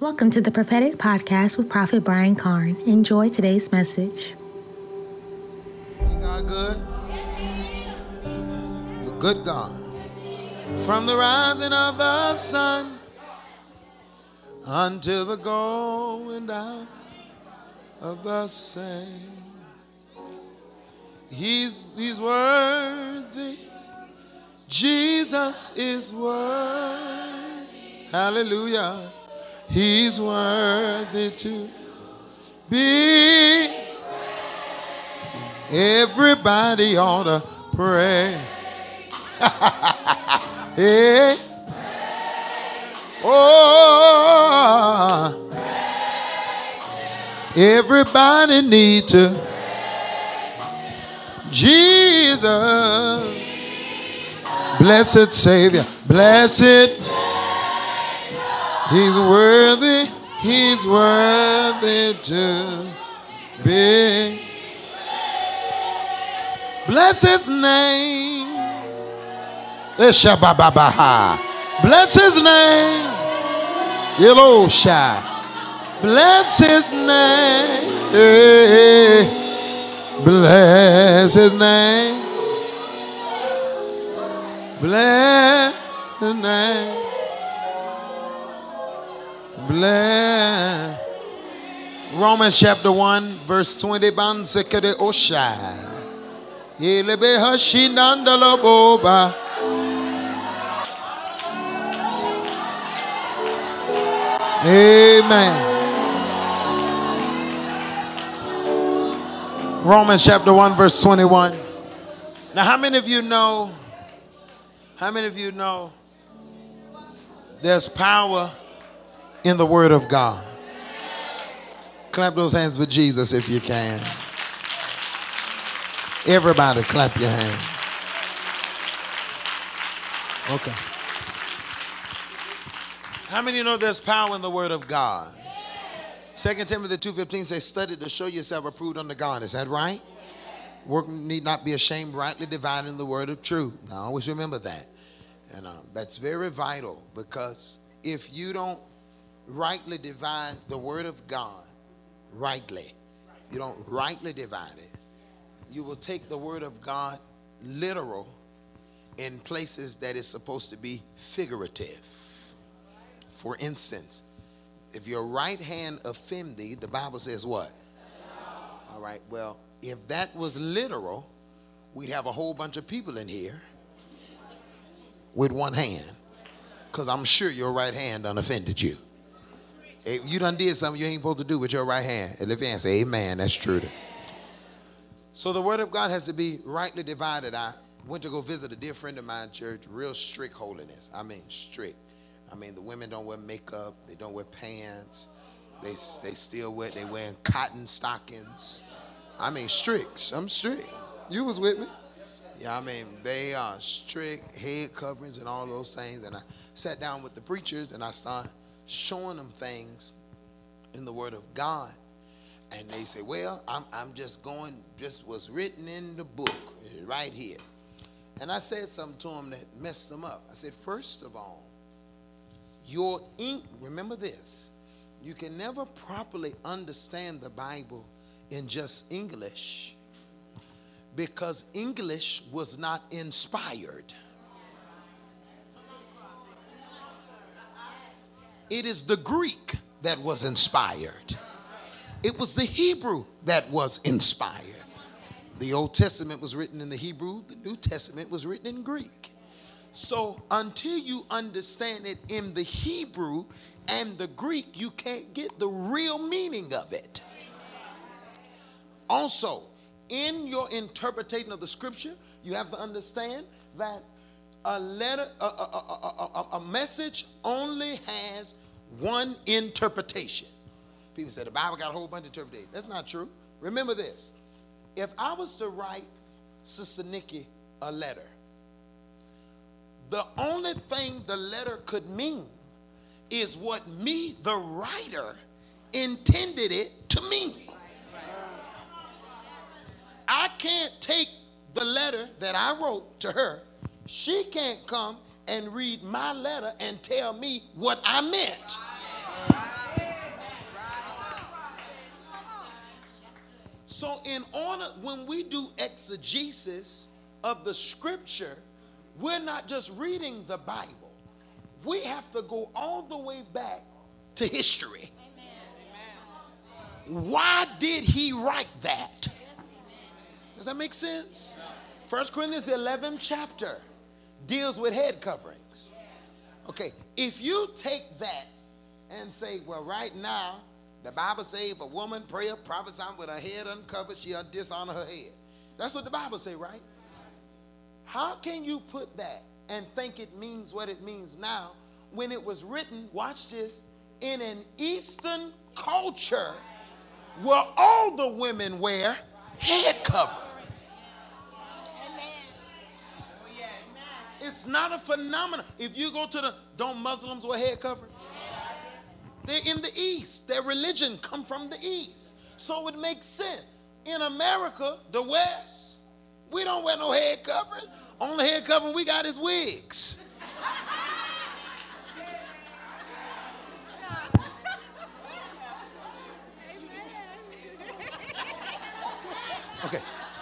Welcome to the Prophetic Podcast with Prophet Brian Carn. Enjoy today's message. God good? The good God. From the rising of the sun until the going down of the same. He's, he's worthy. Jesus is worthy. Hallelujah. He's worthy to be. Everybody ought to pray. hey. Oh. Everybody need to. Jesus. Blessed Savior. Blessed. He's worthy. He's worthy to be. Bless his name. Eh, Eshabababaha. Bless his name. Yellow shy. Eh, bless his name. Bless his name. Bless his name. Bless. Romans chapter 1, verse 20. Bansekere Oshai. Yelebe Hashinandala Boba. Amen. Romans chapter 1, verse 21. Now, how many of you know? How many of you know there's power in the Word of God? Clap those hands for Jesus if you can. Everybody, clap your hands. Okay. How many know there's power in the Word of God? 2 Timothy 2.15 says, study to show yourself approved unto God. Is that right? Work need not be ashamed, rightly dividing the word of truth. Now, always remember that. And uh, that's very vital because if you don't rightly divide the word of God, rightly, you don't rightly divide it, you will take the word of God literal in places that is supposed to be figurative. For instance, if your right hand offend thee, the Bible says what? All right, well, if that was literal, we'd have a whole bunch of people in here with one hand. Because I'm sure your right hand unoffended you. If you done did something you ain't supposed to do with your right hand. And if you say, Amen, that's true. So the word of God has to be rightly divided. I went to go visit a dear friend of mine church, real strict holiness. I mean, strict. I mean, the women don't wear makeup, they don't wear pants, they, they still wear, they wearing cotton stockings. I mean, strict. I'm strict. You was with me. Yeah, I mean, they are strict head coverings and all those things. And I sat down with the preachers and I started showing them things in the Word of God. And they say, well, I'm, I'm just going, just was written in the book eh, right here. And I said something to them that messed them up. I said, first of all, your ink, remember this, you can never properly understand the Bible in just English because English was not inspired. It is the Greek that was inspired. It was the Hebrew that was inspired. The Old Testament was written in the Hebrew, the New Testament was written in Greek. So until you understand it in the Hebrew and the Greek, you can't get the real meaning of it. Also, in your interpretation of the scripture, you have to understand that a letter, a, a, a, a, message only has one interpretation. People say the Bible got a whole bunch of interpretations. That's not true. Remember this. If I was to write Sister Nikki a letter, the only thing the letter could mean is what me, the writer, intended it to mean. I can't take the letter that I wrote to her. She can't come and read my letter and tell me what I meant. So, in order, when we do exegesis of the scripture, we're not just reading the Bible, we have to go all the way back to history. Amen. Why did he write that? Does that make sense? 1 Corinthians 11, chapter deals with head coverings. Okay, if you take that and say, well, right now, the Bible says if a woman pray or prophesy with her head uncovered, she'll dishonor her head. That's what the Bible say, right? How can you put that and think it means what it means now when it was written, watch this, in an Eastern culture where all the women wear head cover? It's not a phenomenon. If you go to the, don't Muslims wear head cover? They're in the East. Their religion come from the East. So it makes sense. In America, the West, we don't wear no head covering. Only head covering we got is wigs. Okay.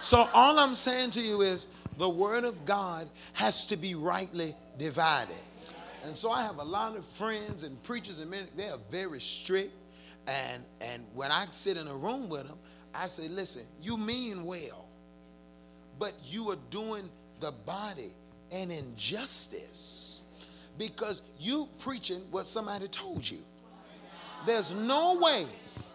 So all I'm saying to you is the word of God has to be rightly divided. And so I have a lot of friends and preachers and men, they are very strict. And, and when I sit in a room with them, I say, listen, you mean well, but you are doing the body an injustice because you preaching what somebody told you. There's no way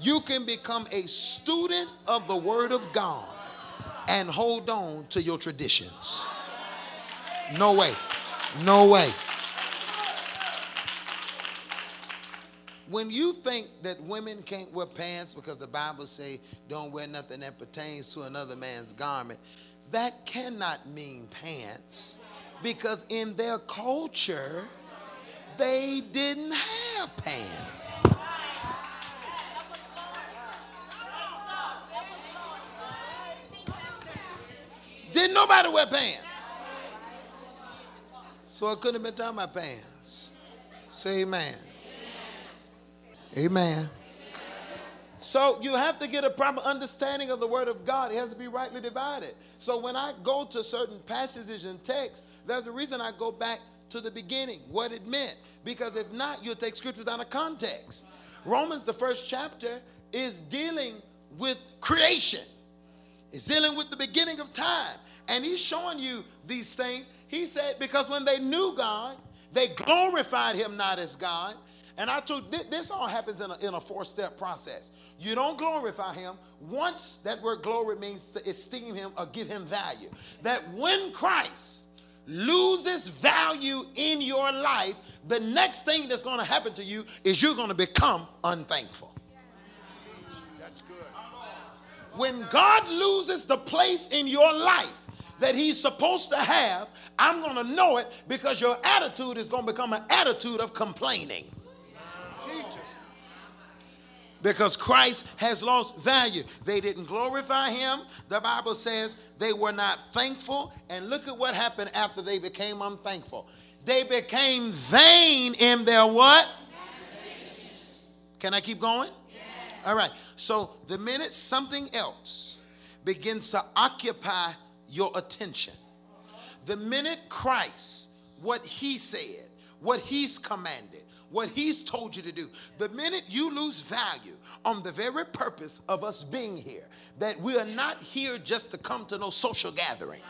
you can become a student of the Word of God and hold on to your traditions. No way. No way. When you think that women can't wear pants because the Bible say don't wear nothing that pertains to another man's garment, that cannot mean pants because in their culture they didn't have pants. Didn't nobody wear pants. So I couldn't have been talking about pants. Say amen. Amen. So you have to get a proper understanding of the word of God. It has to be rightly divided. So when I go to certain passages and texts, there's a reason I go back to the beginning, what it meant. Because if not, you'll take scriptures out of context. Romans, the first chapter, is dealing with creation. It's dealing with the beginning of time. And he's showing you these things. He said, because when they knew God, they glorified him not as God. And I told this all happens in a, in a four step process. You don't glorify him. Once that word glory means to esteem him or give him value. That when Christ loses value in your life, the next thing that's going to happen to you is you're going to become unthankful. That's good. When God loses the place in your life that he's supposed to have, I'm going to know it because your attitude is going to become an attitude of complaining. Because Christ has lost value. They didn't glorify him. The Bible says they were not thankful. And look at what happened after they became unthankful. They became vain in their what? Can I keep going? All right. So the minute something else begins to occupy your attention, the minute Christ, what he said, what he's commanded, what he's told you to do, the minute you lose value on the very purpose of us being here, that we are not here just to come to no social gathering.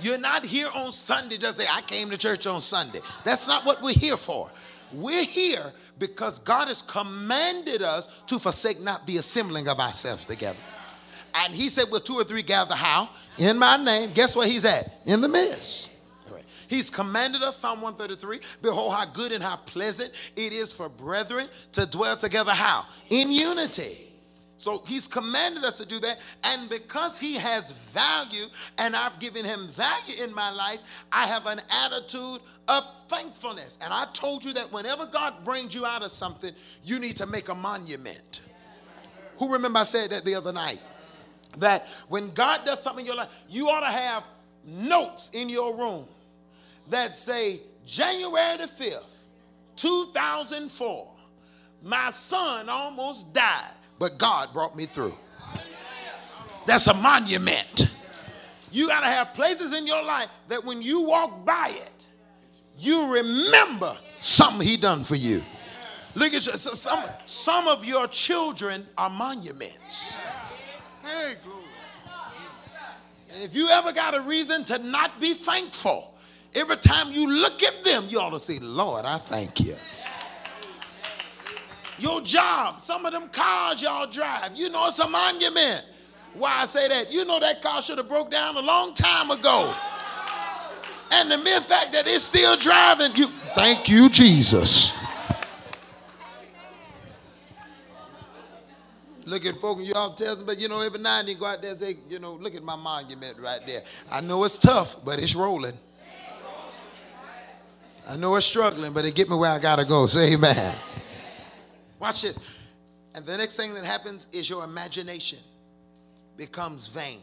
You're not here on Sunday just say, I came to church on Sunday. That's not what we're here for. We're here because God has commanded us to forsake not the assembling of ourselves together. And he said, With two or three gather how? In my name. Guess where he's at? In the midst. He's commanded us, Psalm 133, behold how good and how pleasant it is for brethren to dwell together. How? In unity. So he's commanded us to do that. And because he has value and I've given him value in my life, I have an attitude of thankfulness. And I told you that whenever God brings you out of something, you need to make a monument. Who remember I said that the other night? That when God does something in your life, you ought to have notes in your room that say January the 5th, 2004, my son almost died, but God brought me through. that's a monument. You got to have places in your life that when you walk by it, you remember something he done for you. Look at you. Some, some of your children are monuments. Hey, glory. And if you ever got a reason to not be thankful, every time you look at them, you ought to say, Lord, I thank you. Your job, some of them cars y'all drive, you know it's a monument. Why I say that? You know that car should have broke down a long time ago. And the mere fact that it's still driving, you thank you, Jesus. Look at folk and you all tell them, but you know, every night you go out there and say, you know, look at my monument right there. I know it's tough, but it's rolling. I know it's struggling, but it get me where I gotta go. Say amen. Watch this. And the next thing that happens is your imagination becomes vain.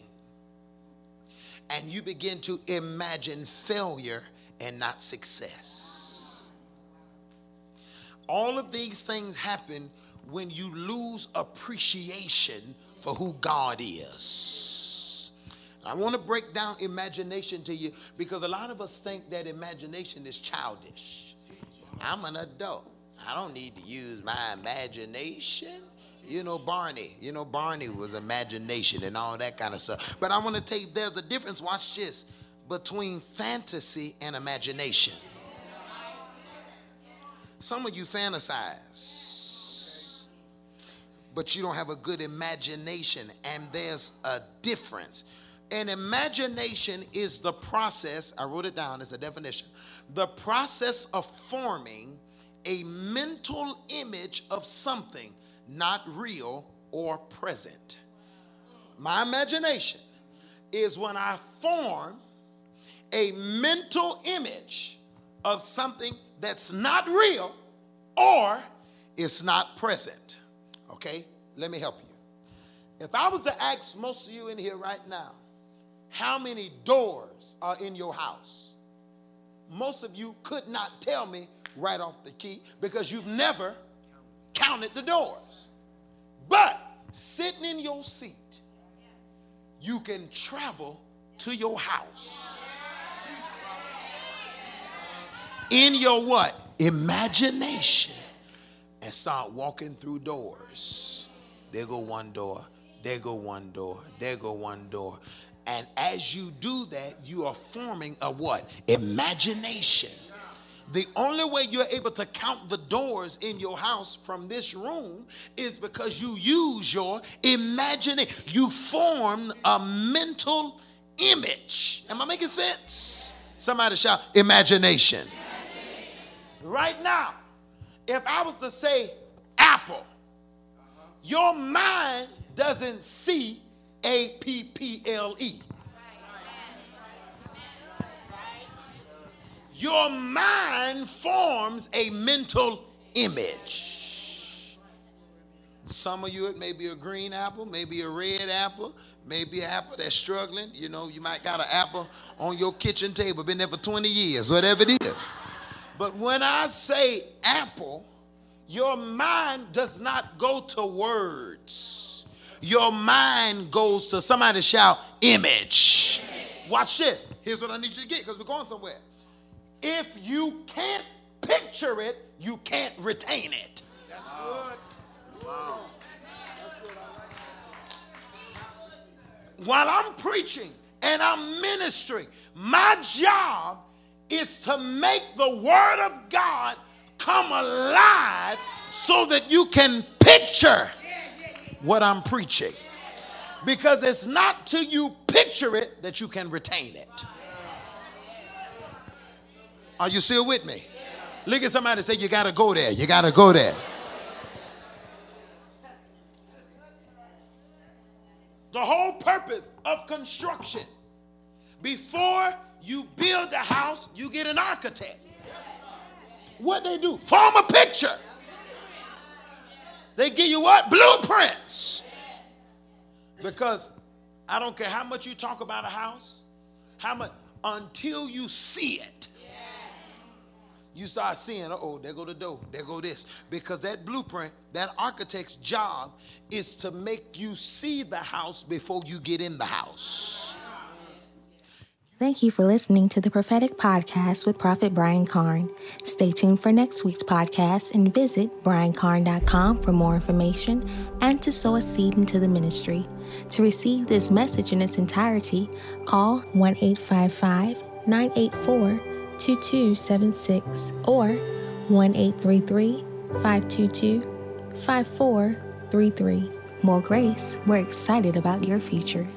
And you begin to imagine failure and not success. All of these things happen when you lose appreciation for who God is. I want to break down imagination to you because a lot of us think that imagination is childish. I'm an adult. I don't need to use my imagination. You know, Barney. You know, Barney was imagination and all that kind of stuff. But I want to tell you there's a difference, watch this, between fantasy and imagination. Some of you fantasize, but you don't have a good imagination, and there's a difference. And imagination is the process, I wrote it down as a definition, the process of forming a mental image of something not real or present. My imagination is when I form a mental image of something that's not real or it's not present. Okay? Let me help you. If I was to ask most of you in here right now, how many doors are in your house? Most of you could not tell me right off the key because you've never counted the doors. But sitting in your seat, you can travel to your house. In your what? Imagination. And start walking through doors. There go one door. There go one door. There go one door. And as you do that, you are forming a what? Imagination. The only way you're able to count the doors in your house from this room is because you use your imagination. You form a mental image. Am I making sense? Somebody shout imagination. imagination. Right now, if I was to say apple, your mind doesn't see A P P L E. your mind forms a mental image. Some of you, it may be a green apple, maybe a red apple, maybe an apple that's struggling. You know, you might got an apple on your kitchen table, been there for 20 years, whatever it is. But when I say apple, your mind does not go to words. Your mind goes to somebody shout image. Watch this. Here's what I need you to get because we're going somewhere. If you can't picture it, you can't retain it. That's good. Wow. While I'm preaching and I'm ministering, my job is to make the Word of God come alive so that you can picture what I'm preaching. Because it's not till you picture it that you can retain it. Are you still with me? Look at somebody say, You got to go there. You got to go there. The whole purpose of construction before you build a house, you get an architect. What they do? Form a picture. They give you what? Blueprints. Because I don't care how much you talk about a house, how much until you see it you start seeing, oh, there go the door, there go this. Because that blueprint, that architect's job is to make you see the house before you get in the house. Thank you for listening to the Prophetic Podcast with Prophet Brian Carn. Stay tuned for next week's podcast and visit briancarn.com for more information and to sow a seed into the ministry. To receive this message in its entirety, call 1 855 984 2276 or 1 833 522 5433. More grace, we're excited about your future.